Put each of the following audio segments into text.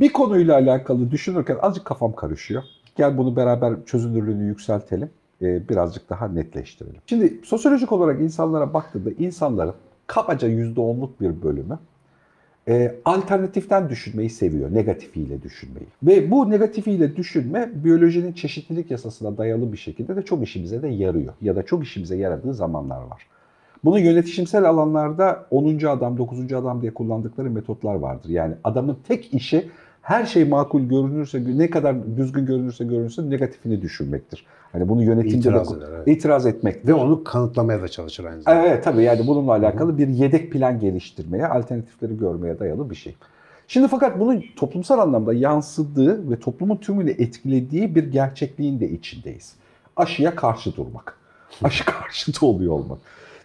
Bir konuyla alakalı düşünürken azıcık kafam karışıyor. Gel bunu beraber çözünürlüğünü yükseltelim. e, birazcık daha netleştirelim. Şimdi sosyolojik olarak insanlara baktığında insanların kabaca %10'luk bir bölümü e, alternatiften düşünmeyi seviyor, negatifiyle düşünmeyi. Ve bu negatifiyle düşünme biyolojinin çeşitlilik yasasına dayalı bir şekilde de çok işimize de yarıyor. Ya da çok işimize yaradığı zamanlar var. Bunu yönetişimsel alanlarda 10. adam, 9. adam diye kullandıkları metotlar vardır. Yani adamın tek işi her şey makul görünürse, ne kadar düzgün görünürse görünürse negatifini düşünmektir. Hani bunu yönetimde İtiraz de eder, evet. itiraz etmektir. Ve onu kanıtlamaya da çalışır aynı zamanda. Evet tabii yani bununla alakalı bir yedek plan geliştirmeye, alternatifleri görmeye dayalı bir şey. Şimdi fakat bunun toplumsal anlamda yansıdığı ve toplumun tümünü etkilediği bir gerçekliğin de içindeyiz. Aşıya karşı durmak. Aşı karşıtı oluyor olmak.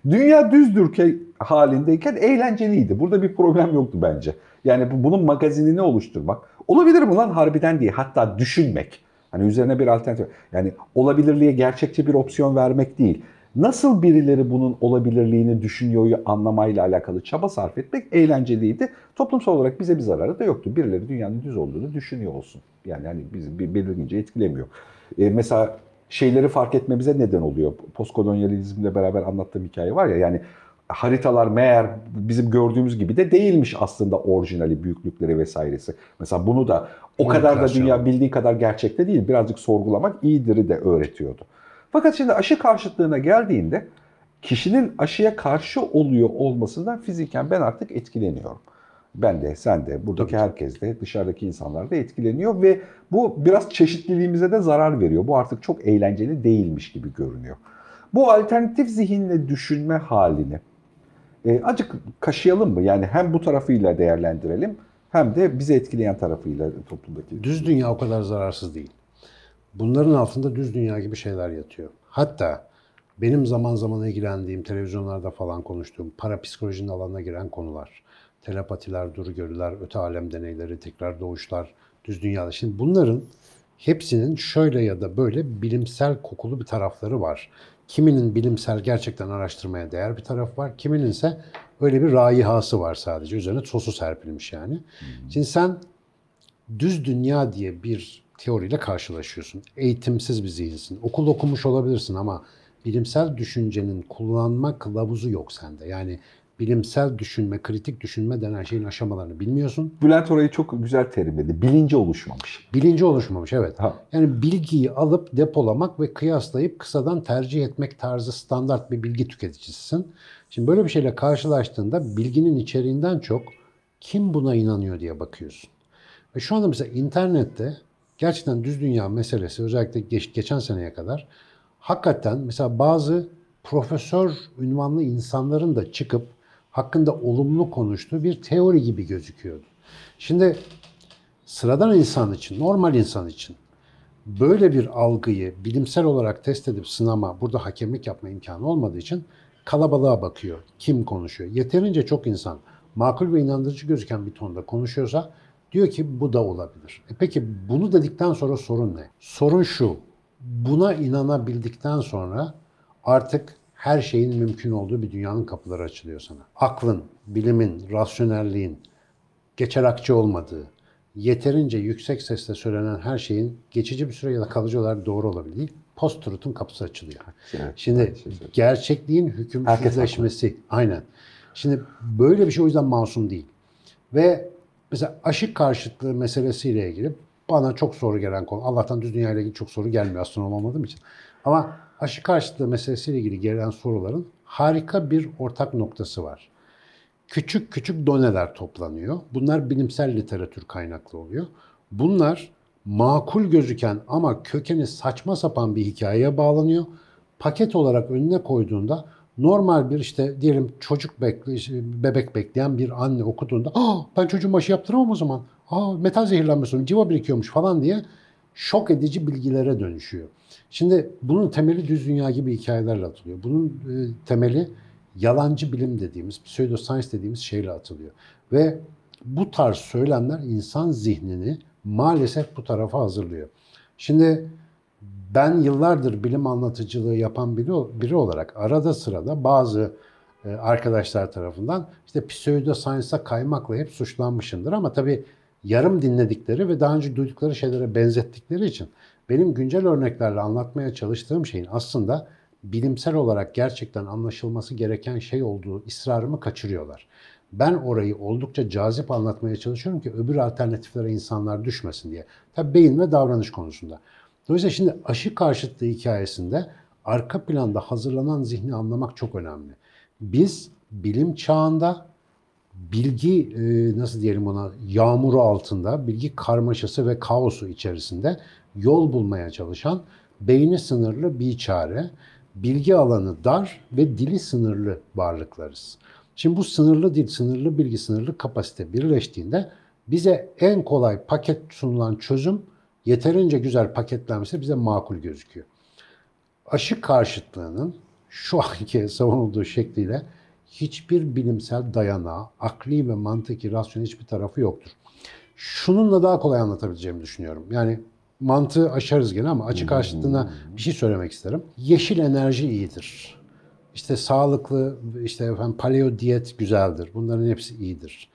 Dünya düz ülke halindeyken eğlenceliydi. Burada bir problem yoktu bence. Yani bu- bunun magazinini oluşturmak. Olabilir mi lan harbiden diye hatta düşünmek. Hani üzerine bir alternatif. Yani olabilirliğe gerçekçi bir opsiyon vermek değil. Nasıl birileri bunun olabilirliğini düşünüyor anlamayla alakalı çaba sarf etmek eğlenceliydi. Toplumsal olarak bize bir zararı da yoktu. Birileri dünyanın düz olduğunu düşünüyor olsun. Yani hani bizi belirgince etkilemiyor. E, mesela şeyleri fark etmemize neden oluyor. Postkolonyalizmle beraber anlattığım hikaye var ya yani haritalar meğer bizim gördüğümüz gibi de değilmiş aslında orijinali büyüklükleri vesairesi. Mesela bunu da o kadar da dünya bildiği kadar gerçekte değil. Birazcık sorgulamak iyidir'i de öğretiyordu. Fakat şimdi aşı karşıtlığına geldiğinde kişinin aşıya karşı oluyor olmasından fiziken ben artık etkileniyorum. Ben de, sen de, buradaki Tabii. herkes de, dışarıdaki insanlar da etkileniyor ve bu biraz çeşitliliğimize de zarar veriyor. Bu artık çok eğlenceli değilmiş gibi görünüyor. Bu alternatif zihinle düşünme halini e, acık kaşıyalım mı? Yani hem bu tarafıyla değerlendirelim hem de bizi etkileyen tarafıyla toplumdaki. Düz dünya o kadar zararsız değil. Bunların altında düz dünya gibi şeyler yatıyor. Hatta benim zaman zaman ilgilendiğim, televizyonlarda falan konuştuğum parapsikolojinin alanına giren konular. Telepatiler, duru görüler, öte alem deneyleri, tekrar doğuşlar, düz dünyada. Şimdi bunların hepsinin şöyle ya da böyle bilimsel kokulu bir tarafları var. Kiminin bilimsel gerçekten araştırmaya değer bir taraf var. Kiminin ise öyle bir raihası var sadece. Üzerine sosu serpilmiş yani. Şimdi sen düz dünya diye bir teoriyle karşılaşıyorsun. Eğitimsiz bir zihinsin. Okul okumuş olabilirsin ama bilimsel düşüncenin kullanma kılavuzu yok sende. Yani bilimsel düşünme, kritik düşünme denen şeyin aşamalarını bilmiyorsun. Bülent orayı çok güzel terimledi. Bilinci oluşmamış. Bilinci oluşmamış evet. Ha. Yani bilgiyi alıp depolamak ve kıyaslayıp kısadan tercih etmek tarzı standart bir bilgi tüketicisisin. Şimdi böyle bir şeyle karşılaştığında bilginin içeriğinden çok kim buna inanıyor diye bakıyorsun. Ve şu anda mesela internette gerçekten düz dünya meselesi özellikle geç, geçen seneye kadar hakikaten mesela bazı profesör ünvanlı insanların da çıkıp hakkında olumlu konuştuğu bir teori gibi gözüküyordu. Şimdi sıradan insan için, normal insan için böyle bir algıyı bilimsel olarak test edip sınama, burada hakemlik yapma imkanı olmadığı için kalabalığa bakıyor. Kim konuşuyor? Yeterince çok insan makul ve inandırıcı gözüken bir tonda konuşuyorsa diyor ki bu da olabilir. E peki bunu dedikten sonra sorun ne? Sorun şu. Buna inanabildikten sonra artık her şeyin mümkün olduğu bir dünyanın kapıları açılıyor sana. Aklın, bilimin, rasyonelliğin, geçer akçe olmadığı, yeterince yüksek sesle söylenen her şeyin geçici bir süre ya da kalıcı olarak doğru olabildiği post-truth'un kapısı açılıyor. Evet, Şimdi şey gerçekliğin hükümsüzleşmesi. Aynen. Şimdi böyle bir şey o yüzden masum değil. Ve mesela aşı karşıtlığı meselesiyle ilgili bana çok soru gelen konu. Allah'tan düz dünya ile ilgili çok soru gelmiyor astronom olmadığım için. Ama aşı karşıtlığı meselesiyle ilgili gelen soruların harika bir ortak noktası var. Küçük küçük doneler toplanıyor. Bunlar bilimsel literatür kaynaklı oluyor. Bunlar makul gözüken ama kökeni saçma sapan bir hikayeye bağlanıyor. Paket olarak önüne koyduğunda normal bir işte diyelim çocuk bekle, bebek bekleyen bir anne okuduğunda Aa, ben çocuğum aşı yaptıramam o zaman. Aa, metal zehirlenmesi civa birikiyormuş falan diye şok edici bilgilere dönüşüyor. Şimdi bunun temeli düz dünya gibi hikayelerle atılıyor. Bunun e, temeli yalancı bilim dediğimiz, pseudoscience dediğimiz şeyle atılıyor. Ve bu tarz söylemler insan zihnini maalesef bu tarafa hazırlıyor. Şimdi ben yıllardır bilim anlatıcılığı yapan biri, biri olarak arada sırada bazı e, arkadaşlar tarafından işte pseudoscience'a kaymakla hep suçlanmışımdır ama tabii yarım dinledikleri ve daha önce duydukları şeylere benzettikleri için benim güncel örneklerle anlatmaya çalıştığım şeyin aslında bilimsel olarak gerçekten anlaşılması gereken şey olduğu ısrarımı kaçırıyorlar. Ben orayı oldukça cazip anlatmaya çalışıyorum ki öbür alternatiflere insanlar düşmesin diye. Tabii beyin ve davranış konusunda. Dolayısıyla şimdi aşı karşıtlığı hikayesinde arka planda hazırlanan zihni anlamak çok önemli. Biz bilim çağında bilgi e, nasıl diyelim ona yağmuru altında, bilgi karmaşası ve kaosu içerisinde yol bulmaya çalışan beyni sınırlı bir çare, bilgi alanı dar ve dili sınırlı varlıklarız. Şimdi bu sınırlı dil, sınırlı bilgi, sınırlı kapasite birleştiğinde bize en kolay paket sunulan çözüm yeterince güzel paketlenmesi bize makul gözüküyor. Aşı karşıtlığının şu anki savunulduğu şekliyle hiçbir bilimsel dayanağı, akli ve mantıki, rasyonel hiçbir tarafı yoktur. Şununla daha kolay anlatabileceğimi düşünüyorum. Yani mantığı aşarız gene ama açık karşıtlığına bir şey söylemek isterim. Yeşil enerji iyidir. İşte sağlıklı, işte efendim paleo diyet güzeldir. Bunların hepsi iyidir.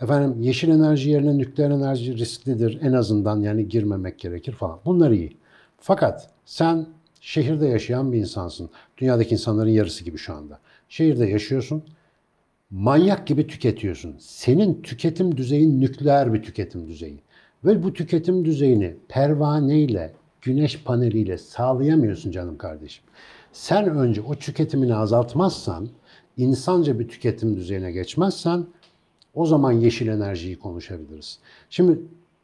Efendim yeşil enerji yerine nükleer enerji risklidir. En azından yani girmemek gerekir falan. Bunlar iyi. Fakat sen şehirde yaşayan bir insansın. Dünyadaki insanların yarısı gibi şu anda. Şehirde yaşıyorsun. Manyak gibi tüketiyorsun. Senin tüketim düzeyin nükleer bir tüketim düzeyi. Ve bu tüketim düzeyini pervaneyle, güneş paneliyle sağlayamıyorsun canım kardeşim. Sen önce o tüketimini azaltmazsan, insanca bir tüketim düzeyine geçmezsen o zaman yeşil enerjiyi konuşabiliriz. Şimdi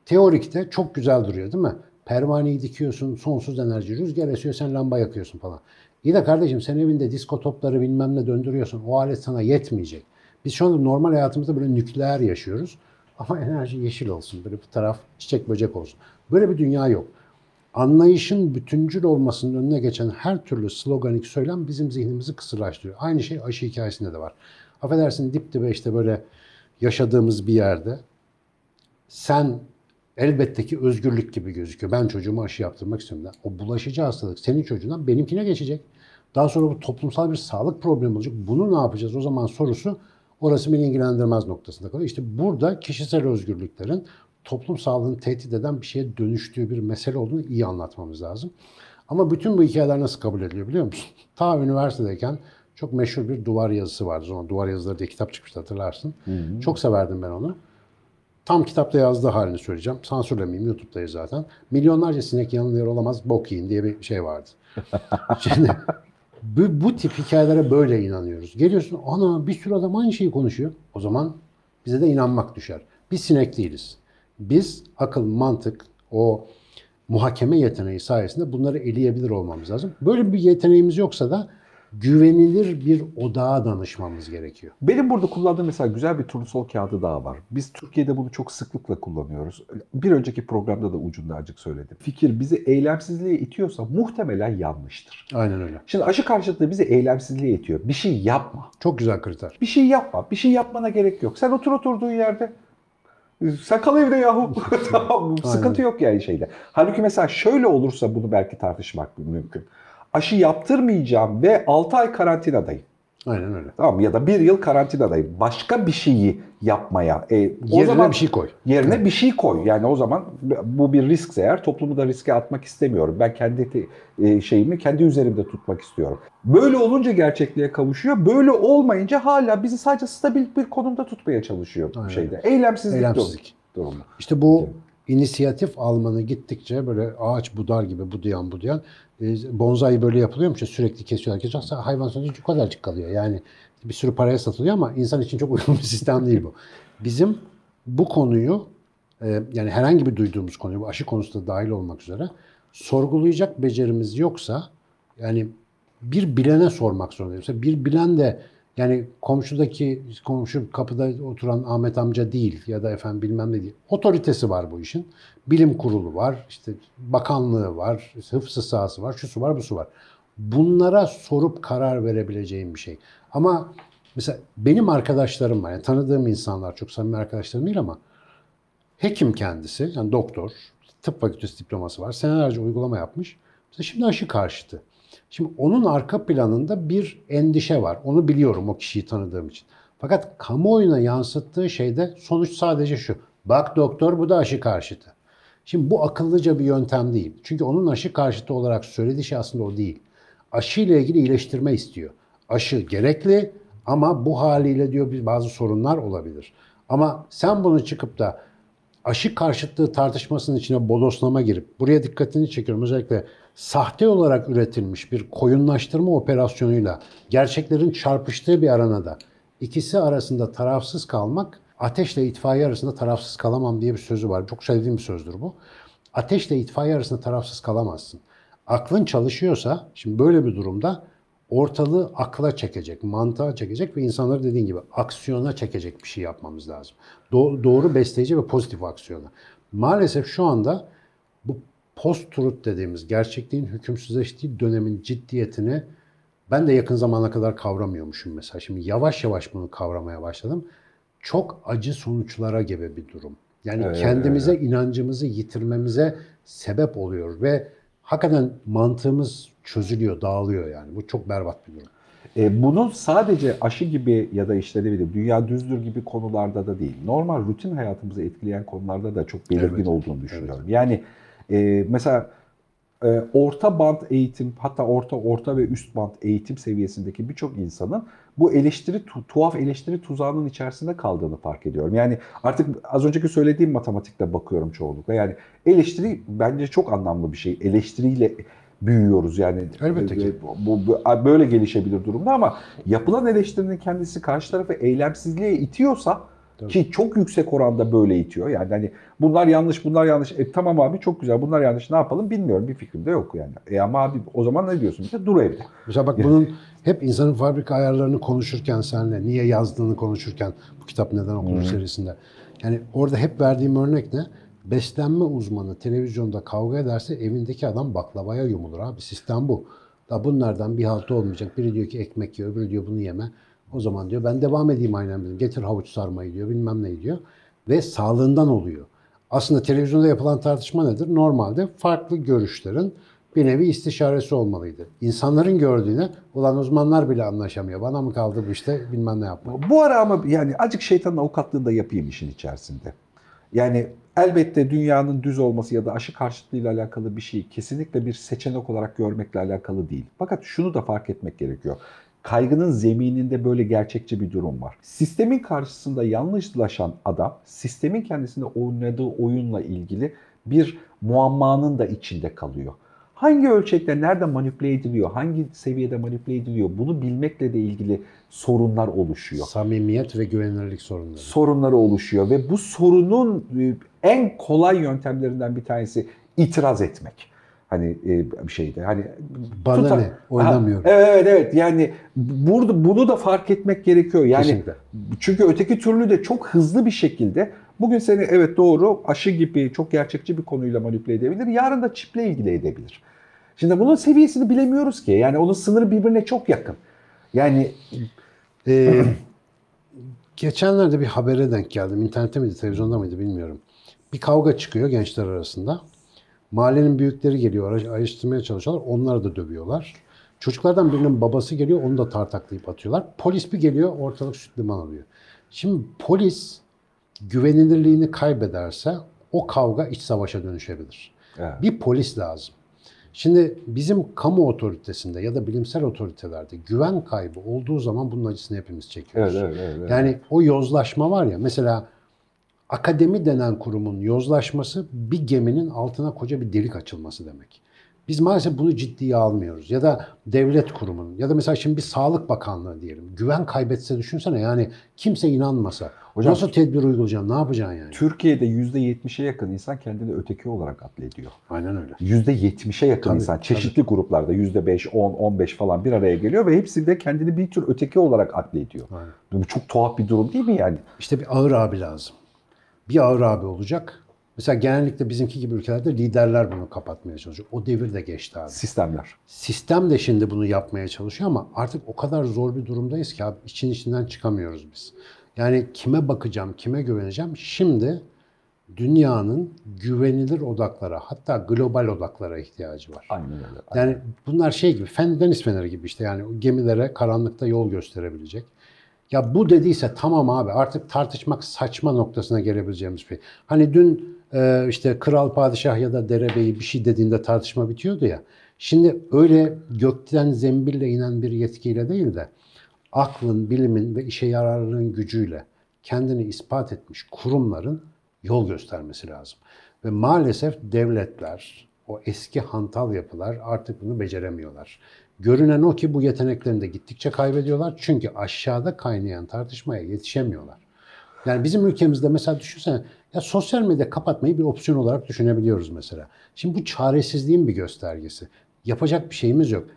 teorikte çok güzel duruyor değil mi? Pervaneyi dikiyorsun, sonsuz enerji, rüzgar esiyor, sen lamba yakıyorsun falan. İyi de kardeşim sen evinde disko topları bilmem ne döndürüyorsun. O alet sana yetmeyecek. Biz şu anda normal hayatımızda böyle nükleer yaşıyoruz. Ama enerji yeşil olsun. Böyle bir taraf çiçek böcek olsun. Böyle bir dünya yok. Anlayışın bütüncül olmasının önüne geçen her türlü sloganik söylem bizim zihnimizi kısırlaştırıyor. Aynı şey aşı hikayesinde de var. Affedersin dip dibe işte böyle yaşadığımız bir yerde sen elbette ki özgürlük gibi gözüküyor. Ben çocuğuma aşı yaptırmak istiyorum. O bulaşıcı hastalık senin çocuğundan benimkine geçecek. Daha sonra bu toplumsal bir sağlık problemi olacak. Bunu ne yapacağız o zaman sorusu orası beni ilgilendirmez noktasında kalıyor. İşte burada kişisel özgürlüklerin toplum sağlığını tehdit eden bir şeye dönüştüğü bir mesele olduğunu iyi anlatmamız lazım. Ama bütün bu hikayeler nasıl kabul ediliyor biliyor musun? Ta üniversitedeyken çok meşhur bir duvar yazısı vardı. Zaman duvar yazıları diye kitap çıkmıştı hatırlarsın. Çok severdim ben onu. Tam kitapta yazdığı halini söyleyeceğim. Sansürlemeyeyim. YouTube'dayız zaten. Milyonlarca sinek yanılıyor olamaz bok yiyin diye bir şey vardı. Şimdi bu, bu tip hikayelere böyle inanıyoruz. Geliyorsun ana bir sürü adam aynı şeyi konuşuyor. O zaman bize de inanmak düşer. Biz sinek değiliz. Biz akıl, mantık, o muhakeme yeteneği sayesinde bunları eleyebilir olmamız lazım. Böyle bir yeteneğimiz yoksa da güvenilir bir odağa danışmamız gerekiyor. Benim burada kullandığım mesela güzel bir turnusol kağıdı daha var. Biz Türkiye'de bunu çok sıklıkla kullanıyoruz. Bir önceki programda da ucunda acık söyledim. Fikir bizi eylemsizliğe itiyorsa muhtemelen yanlıştır. Aynen öyle. Şimdi aşı karşıtlığı bizi eylemsizliğe itiyor. Bir şey yapma. Çok güzel kriter. Bir şey yapma. Bir şey yapmana gerek yok. Sen otur oturduğun yerde. Sen kal evde yahu. tamam, sıkıntı yok yani şeyde. Halbuki mesela şöyle olursa bunu belki tartışmak mümkün. Aşı yaptırmayacağım ve 6 ay karantinadayım. Aynen öyle. Tamam ya da bir yıl karantinadayım. Başka bir şeyi yapmaya. E, o Yerine zaman bir şey koy. yerine bir şey koy. Yani o zaman bu bir riskse eğer toplumu da riske atmak istemiyorum. Ben kendi e, şeyimi kendi üzerimde tutmak istiyorum. Böyle olunca gerçekliğe kavuşuyor. Böyle olmayınca hala bizi sadece stabil bir konumda tutmaya çalışıyor Aynen. şeyde. Eylemsizlik, Eylemsizlik. durumu. İşte bu inisiyatif almanı gittikçe böyle ağaç budar gibi budayan budayan bonsai böyle yapılıyormuş ya sürekli kesiyorlar kesiyorlar. Hayvan sonucu şu kadarcık kalıyor. Yani bir sürü paraya satılıyor ama insan için çok uygun bir sistem değil bu. Bizim bu konuyu e, yani herhangi bir duyduğumuz konuyu bu aşı konusu da dahil olmak üzere sorgulayacak becerimiz yoksa yani bir bilene sormak zorundayız. Bir bilen de yani komşudaki komşu kapıda oturan Ahmet amca değil ya da efendim bilmem ne değil. Otoritesi var bu işin. Bilim kurulu var, işte bakanlığı var, işte hıfzı sahası var, şusu var, busu var. Bunlara sorup karar verebileceğim bir şey. Ama mesela benim arkadaşlarım var, yani tanıdığım insanlar çok samimi arkadaşlarım değil ama hekim kendisi, yani doktor, tıp fakültesi diploması var, senelerce uygulama yapmış. Mesela şimdi aşı karşıtı. Şimdi onun arka planında bir endişe var. Onu biliyorum o kişiyi tanıdığım için. Fakat kamuoyuna yansıttığı şeyde sonuç sadece şu. Bak doktor bu da aşı karşıtı. Şimdi bu akıllıca bir yöntem değil. Çünkü onun aşı karşıtı olarak söylediği şey aslında o değil. Aşı ile ilgili iyileştirme istiyor. Aşı gerekli ama bu haliyle diyor bir bazı sorunlar olabilir. Ama sen bunu çıkıp da aşı karşıtlığı tartışmasının içine bodoslama girip buraya dikkatini çekiyorum. Özellikle sahte olarak üretilmiş bir koyunlaştırma operasyonuyla gerçeklerin çarpıştığı bir aranada ikisi arasında tarafsız kalmak ateşle itfaiye arasında tarafsız kalamam diye bir sözü var. Çok sevdiğim bir sözdür bu. Ateşle itfaiye arasında tarafsız kalamazsın. Aklın çalışıyorsa şimdi böyle bir durumda ortalığı akla çekecek, mantığa çekecek ve insanları dediğin gibi aksiyona çekecek bir şey yapmamız lazım. Do- doğru besleyici ve pozitif aksiyona. Maalesef şu anda bu post-truth dediğimiz gerçekliğin hükümsüzleştiği dönemin ciddiyetini ben de yakın zamana kadar kavramıyormuşum mesela. Şimdi yavaş yavaş bunu kavramaya başladım. Çok acı sonuçlara gebe bir durum. Yani Evet, kendimize inancımızı yitirmemize sebep oluyor ve hakikaten mantığımız çözülüyor, dağılıyor yani. Bu çok berbat bir durum. E, bunu sadece aşı gibi ya da işte ne bileyim dünya düzdür gibi konularda da değil. Normal rutin hayatımızı etkileyen konularda da çok belirgin Evet, olduğunu düşünüyorum. Yani e, mesela e, orta band eğitim hatta orta orta ve üst band eğitim seviyesindeki birçok insanın bu eleştiri tu- tuhaf eleştiri tuzağının içerisinde kaldığını fark ediyorum. Yani artık az önceki söylediğim matematikte bakıyorum çoğunlukla. Yani eleştiri bence çok anlamlı bir şey. Eleştiriyle büyüyoruz yani. Elbette ki. E, Bu, bu böyle gelişebilir durumda ama yapılan eleştirinin kendisi karşı tarafı eylemsizliğe itiyorsa Tabii. ki çok yüksek oranda böyle itiyor. Yani hani bunlar yanlış, bunlar yanlış. E tamam abi çok güzel. Bunlar yanlış. Ne yapalım bilmiyorum. Bir fikrim de yok yani. E ama abi o zaman ne diyorsun? İşte dur evde. Mesela bak bunun hep insanın fabrika ayarlarını konuşurken senle, niye yazdığını konuşurken bu kitap neden okunur serisinde. Yani orada hep verdiğim örnek ne? Beslenme uzmanı televizyonda kavga ederse evindeki adam baklavaya yumulur abi. Sistem bu. Da bunlardan bir haltı olmayacak. Biri diyor ki ekmek yiyor, öbürü diyor bunu yeme. O zaman diyor ben devam edeyim aynen benim. Getir havuç sarmayı diyor, bilmem ne diyor. Ve sağlığından oluyor. Aslında televizyonda yapılan tartışma nedir? Normalde farklı görüşlerin bir nevi istişaresi olmalıydı. İnsanların gördüğüne ulan uzmanlar bile anlaşamıyor. Bana mı kaldı bu işte bilmem ne yapmak. Bu ara ama yani azıcık şeytanın avukatlığını da yapayım işin içerisinde. Yani elbette dünyanın düz olması ya da aşı karşıtlığıyla alakalı bir şey kesinlikle bir seçenek olarak görmekle alakalı değil. Fakat şunu da fark etmek gerekiyor. Kaygının zemininde böyle gerçekçi bir durum var. Sistemin karşısında yanlışlaşan adam, sistemin kendisinde oynadığı oyunla ilgili bir muammanın da içinde kalıyor. Hangi ölçekte nerede manipüle ediliyor, hangi seviyede manipüle ediliyor bunu bilmekle de ilgili sorunlar oluşuyor Samimiyet ve güvenilirlik sorunları. sorunları oluşuyor ve bu sorunun e, en kolay yöntemlerinden bir tanesi itiraz etmek. Hani e, bir şeyde hani Bana tutar- ne? Oynamıyorum. Ha, evet evet evet yani burada bunu da fark etmek gerekiyor. Yani Kesinlikle. çünkü öteki türlü de çok hızlı bir şekilde bugün seni evet doğru aşı gibi çok gerçekçi bir konuyla manipüle edebilir. Yarın da çiple ilgili edebilir. Şimdi bunun seviyesini bilemiyoruz ki. Yani onun sınırı birbirine çok yakın. Yani Ee, geçenlerde bir habere denk geldim. İnternette miydi, televizyonda mıydı bilmiyorum. Bir kavga çıkıyor gençler arasında. Mahallenin büyükleri geliyor, ara- ayrıştırmaya çalışıyorlar. Onları da dövüyorlar. Çocuklardan birinin babası geliyor, onu da tartaklayıp atıyorlar. Polis bir geliyor, ortalık süt liman oluyor. Şimdi polis güvenilirliğini kaybederse o kavga iç savaşa dönüşebilir. Evet. Bir polis lazım. Şimdi bizim kamu otoritesinde ya da bilimsel otoritelerde güven kaybı olduğu zaman bunun acısını hepimiz evet, çekiyoruz. evet, evet, evet. Yani o yozlaşma var ya mesela akademi denen kurumun yozlaşması bir geminin altına koca bir delik açılması demek. Biz maalesef bunu ciddiye almıyoruz. Ya da devlet kurumunun ya da mesela şimdi bir sağlık bakanlığı diyelim. Güven kaybetse düşünsene yani kimse inanmasa. Hocam- Nasıl tedbir uygulayacaksın? Ne yapacaksın yani? Türkiye'de %70'e yakın insan kendini öteki olarak addediyor. Aynen öyle. %70'e yakın Tabii, insan tabii. çeşitli gruplarda %5, 10, 15 falan bir araya geliyor ve hepsi de kendini bir tür öteki olarak addediyor. Aynen. Bu çok tuhaf bir durum değil mi yani? İşte bir ağır abi lazım. Bir ağır abi olacak. Mesela genellikle bizimki gibi ülkelerde liderler bunu kapatmaya çalışıyor. O devir de geçti abi. Sistemler. Sistem de şimdi bunu yapmaya çalışıyor ama artık o kadar zor bir durumdayız ki abi için içinden çıkamıyoruz biz. Yani kime bakacağım, kime güveneceğim? Şimdi dünyanın güvenilir odaklara hatta global odaklara ihtiyacı var. Aynen öyle. Yani bunlar şey gibi, fen, deniz feneri gibi işte yani gemilere karanlıkta yol gösterebilecek. Ya bu dediyse tamam abi artık tartışmak saçma noktasına gelebileceğimiz bir şey. Hani dün e, işte kral padişah ya da derebeyi bir şey dediğinde tartışma bitiyordu ya. Şimdi öyle gökten zembille inen bir yetkiyle değil de aklın, bilimin ve işe yararlılığın gücüyle kendini ispat etmiş kurumların yol göstermesi lazım. Ve maalesef devletler, o eski hantal yapılar artık bunu beceremiyorlar. Görünen o ki bu yeteneklerini de gittikçe kaybediyorlar. Çünkü aşağıda kaynayan tartışmaya yetişemiyorlar. Yani bizim ülkemizde mesela düşünsene ya sosyal medya kapatmayı bir opsiyon olarak düşünebiliyoruz mesela. Şimdi bu çaresizliğin bir göstergesi. Yapacak bir şeyimiz yok.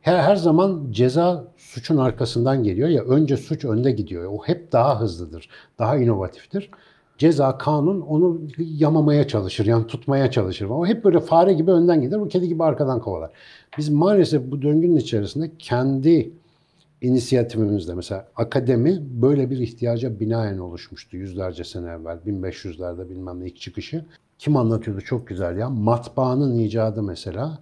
Her, her zaman ceza suçun arkasından geliyor ya önce suç önde gidiyor. O hep daha hızlıdır, daha inovatiftir. Ceza, kanun onu yamamaya çalışır, yani tutmaya çalışır. O hep böyle fare gibi önden gider, o kedi gibi arkadan kovalar. Biz maalesef bu döngünün içerisinde kendi inisiyatifimizde mesela akademi böyle bir ihtiyaca binaen oluşmuştu yüzlerce sene evvel. 1500'lerde bilmem ne ilk çıkışı. Kim anlatıyordu çok güzel ya. Matbaanın icadı mesela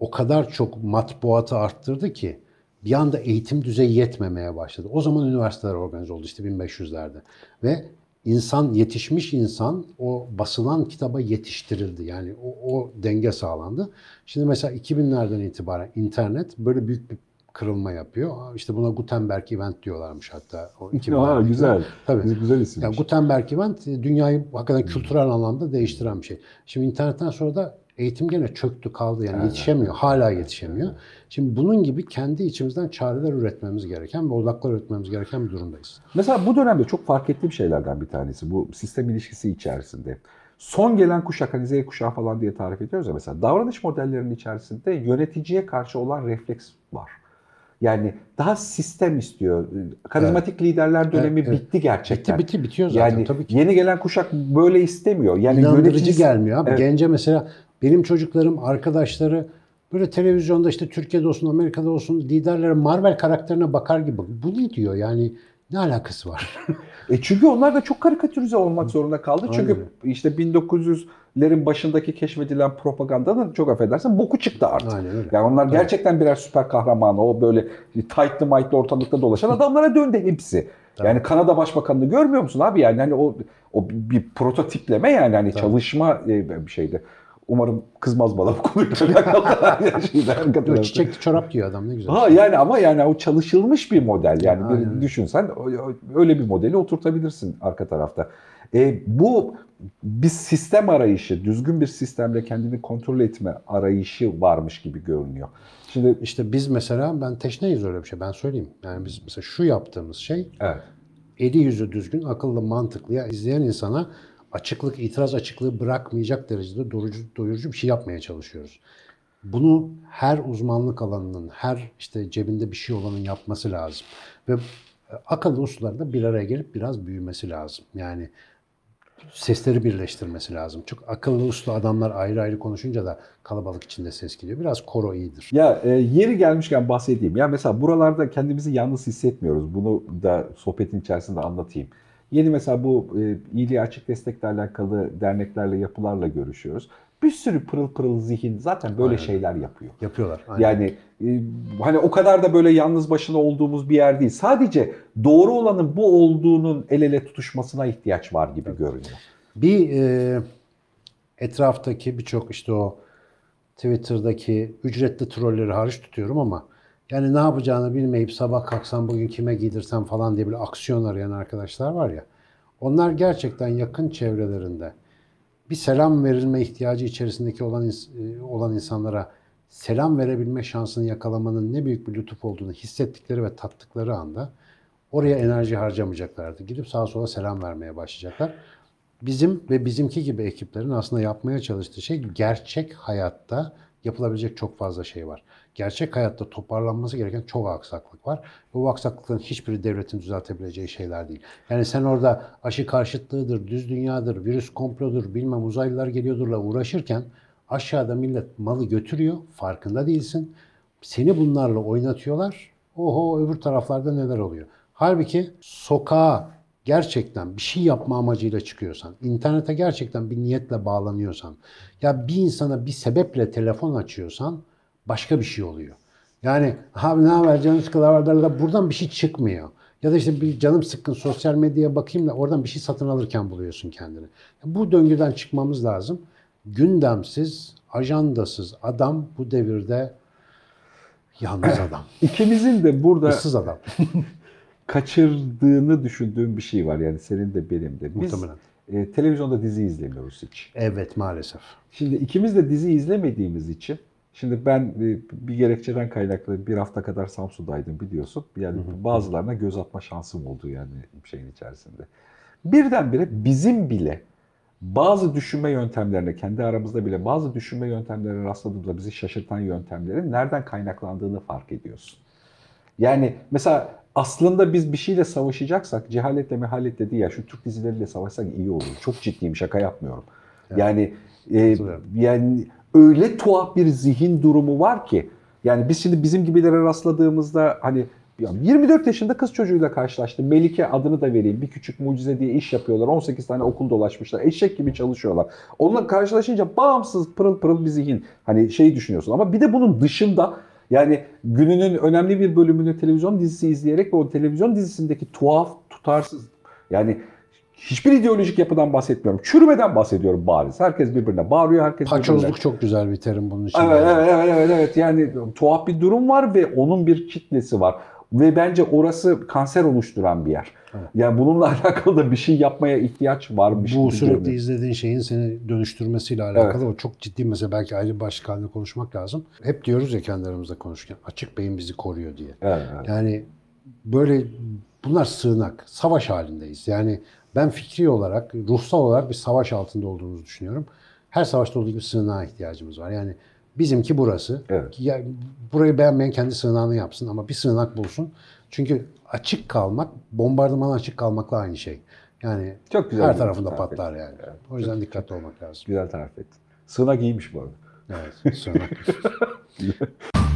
o kadar çok matbuatı arttırdı ki bir anda eğitim düzeyi yetmemeye başladı. O zaman üniversiteler organize oldu işte 1500'lerde. Ve insan, yetişmiş insan o basılan kitaba yetiştirildi. Yani o, o denge sağlandı. Şimdi mesela 2000'lerden itibaren internet böyle büyük bir kırılma yapıyor. İşte buna Gutenberg event diyorlarmış hatta. O 2000'lerde. Aa, güzel. Tabii. Güzel isim. Yani Gutenberg event e, dünyayı hakikaten kültürel anlamda değiştiren bir şey. Şimdi internetten sonra da eğitim gene çöktü kaldı yani yetişemiyor. Hala yetişemiyor. Şimdi bunun gibi kendi içimizden çareler üretmemiz gereken ve odaklar üretmemiz gereken bir durumdayız. Mesela bu dönemde çok fark ettiğim şeylerden bir tanesi bu sistem ilişkisi içerisinde. Son gelen kuşak hani Z kuşağı falan diye tarif ediyoruz ya mesela davranış modellerinin içerisinde yöneticiye karşı olan refleks var. Yani daha sistem istiyor. Karizmatik liderler dönemi Evet, evet. bitti gerçekten. Bitti bitti bitiyor zaten Yani tabii ki. yeni gelen kuşak böyle istemiyor. Yani İnandırıcı yöneticisi- gelmiyor abi. Evet. Gence mesela benim çocuklarım, arkadaşları böyle televizyonda işte Türkiye'de olsun, Amerika'da olsun liderlere Marvel karakterine bakar gibi. Bu ne diyor yani? Ne alakası var? E çünkü onlar da çok karikatürize olmak zorunda kaldı. Çünkü Aynen. işte 1900'lerin başındaki keşfedilen propagandanın çok affedersin boku çıktı artık. Aynen öyle. Yani onlar gerçekten birer süper kahraman. O böyle tightlı mightlı ortalıkta dolaşan adamlara döndü hepsi. Yani Kanada Başbakanı'nı görmüyor musun abi? Yani hani o o bir prototipleme yani hani çalışma e, bir şeydi. Umarım kızmaz bana bu konuyla alakalı. Yok, çiçekli çorap giyiyor adam ne güzel. Ha yani ama yani o çalışılmış bir model. Yani bir Aynen. düşünsen o- o- öyle bir modeli oturtabilirsin arka tarafta. E, bu bir sistem arayışı, düzgün bir sistemle kendini kontrol etme arayışı varmış gibi görünüyor. Şimdi İşte biz mesela ben teşneyiz öyle bir şey ben söyleyeyim. Yani biz mesela şu yaptığımız şey evet. eli yüzü düzgün, akıllı, mantıklı ya izleyen insana açıklık, itiraz açıklığı bırakmayacak derecede doyurucu, doyurucu bir şey yapmaya çalışıyoruz. Bunu her uzmanlık alanının, her işte cebinde bir şey olanın yapması lazım. Ve e, akıllı usluların da bir araya gelip biraz büyümesi lazım. Yani sesleri birleştirmesi lazım. Çok akıllı uslu adamlar ayrı ayrı konuşunca da kalabalık içinde ses geliyor. Biraz koro iyidir. Ya e, yeri gelmişken bahsedeyim. Ya mesela buralarda kendimizi yalnız hissetmiyoruz. Bunu da sohbetin içerisinde anlatayım. Yeni mesela bu e, iyiliğe açık destekle alakalı derneklerle, yapılarla görüşüyoruz. Bir sürü pırıl pırıl zihin zaten böyle Aynen. şeyler yapıyor. Yapıyorlar. Aynen. Yani e, hani o kadar da böyle yalnız başına olduğumuz bir yer değil. Sadece doğru olanın bu olduğunun el ele tutuşmasına ihtiyaç var gibi görünüyor. Bir e, etraftaki birçok işte o Twitter'daki ücretli trolleri hariç tutuyorum ama yani ne yapacağını bilmeyip sabah kalksam bugün kime giydirsem falan diye bir aksiyon arayan arkadaşlar var ya. Onlar gerçekten yakın çevrelerinde bir selam verilme ihtiyacı içerisindeki olan e, olan insanlara selam verebilme şansını yakalamanın ne büyük bir lütuf olduğunu hissettikleri ve tattıkları anda oraya enerji harcamayacaklardı. Gidip sağa sola selam vermeye başlayacaklar. Bizim ve bizimki gibi ekiplerin aslında yapmaya çalıştığı şey gerçek hayatta yapılabilecek çok fazla şey var. Gerçek hayatta toparlanması gereken çok aksaklık var. Bu aksaklıkların hiçbiri devletin düzeltebileceği şeyler değil. Yani sen orada aşı karşıtlığıdır, düz dünyadır, virüs komplodur, bilmem uzaylılar geliyordurla uğraşırken aşağıda millet malı götürüyor, farkında değilsin. Seni bunlarla oynatıyorlar. Oho öbür taraflarda neler oluyor. Halbuki sokağa gerçekten bir şey yapma amacıyla çıkıyorsan, internete gerçekten bir niyetle bağlanıyorsan, ya bir insana bir sebeple telefon açıyorsan başka bir şey oluyor. Yani abi ne haber var da buradan bir şey çıkmıyor. Ya da işte bir canım sıkkın sosyal medyaya bakayım da oradan bir şey satın alırken buluyorsun kendini. Bu döngüden çıkmamız lazım. Gündemsiz, ajandasız adam bu devirde yalnız adam. İkimizin de burada Issız adam kaçırdığını düşündüğüm bir şey var. Yani senin de benim de. Biz muhtemelen. e, televizyonda dizi izlemiyoruz hiç. Evet maalesef. Şimdi ikimiz de dizi izlemediğimiz için Şimdi ben e, bir gerekçeden kaynaklı bir hafta kadar Samsun'daydım biliyorsun. Yani bazılarına göz atma şansım oldu yani şeyin içerisinde. Birdenbire bizim bile bazı düşünme yöntemlerine, kendi aramızda bile bazı düşünme yöntemlerine rastladığımızda bizi şaşırtan yöntemlerin nereden kaynaklandığını fark ediyorsun. Yani mesela aslında biz bir şeyle savaşacaksak cehaletle mehaletle değil ya şu Türk dizileriyle savaşsak iyi olur. Çok ciddiyim şaka yapmıyorum. Yani e, Katılıyorum. yani öyle tuhaf bir zihin durumu var ki yani biz şimdi bizim gibilere rastladığımızda hani ya 24 yaşında kız çocuğuyla karşılaştım. Melike adını da vereyim. Bir küçük mucize diye iş yapıyorlar. 18 tane okul dolaşmışlar. Eşek gibi çalışıyorlar. Onunla karşılaşınca bağımsız pırıl pırıl bir zihin. Hani şey düşünüyorsun. Ama bir de bunun dışında yani gününün önemli bir bölümünü televizyon dizisi izleyerek ve o televizyon dizisindeki tuhaf, tutarsız yani hiçbir ideolojik yapıdan bahsetmiyorum. Çürümeden bahsediyorum bariz. Herkes birbirine bağırıyor. Herkes birbirine- Paçozluk çok güzel bir terim bunun için. Evet, evet, evet, evet, evet. Yani tuhaf bir durum var ve onun bir kitlesi var. Ve bence orası kanser oluşturan bir yer. Evet. Yani bununla alakalı da bir şey yapmaya ihtiyaç varmış. Bu sürekli görünüyor. izlediğin şeyin seni dönüştürmesiyle alakalı o çok ciddi mesele. Belki ayrı bir başlık halinde konuşmak lazım. Hep diyoruz ya kendi aramızda konuşurken açık beyin bizi koruyor diye. Evet, evet. Yani böyle bunlar sığınak. Savaş halindeyiz. Yani ben fikri olarak, ruhsal olarak bir savaş altında olduğumuzu düşünüyorum. Her savaşta olduğu gibi sığınağa ihtiyacımız var. Yani bizimki burası. Evet. Ya, burayı beğenmeyen kendi sığınağını yapsın ama bir sığınak bulsun. Çünkü açık kalmak, bombardımana açık kalmakla aynı şey. Yani Çok güzel her tarafında patlar ettin. yani. Evet. O yüzden dikkatli olmak lazım. Güzel tarif et. Sığınak iyiymiş bu arada. Evet, sığınak.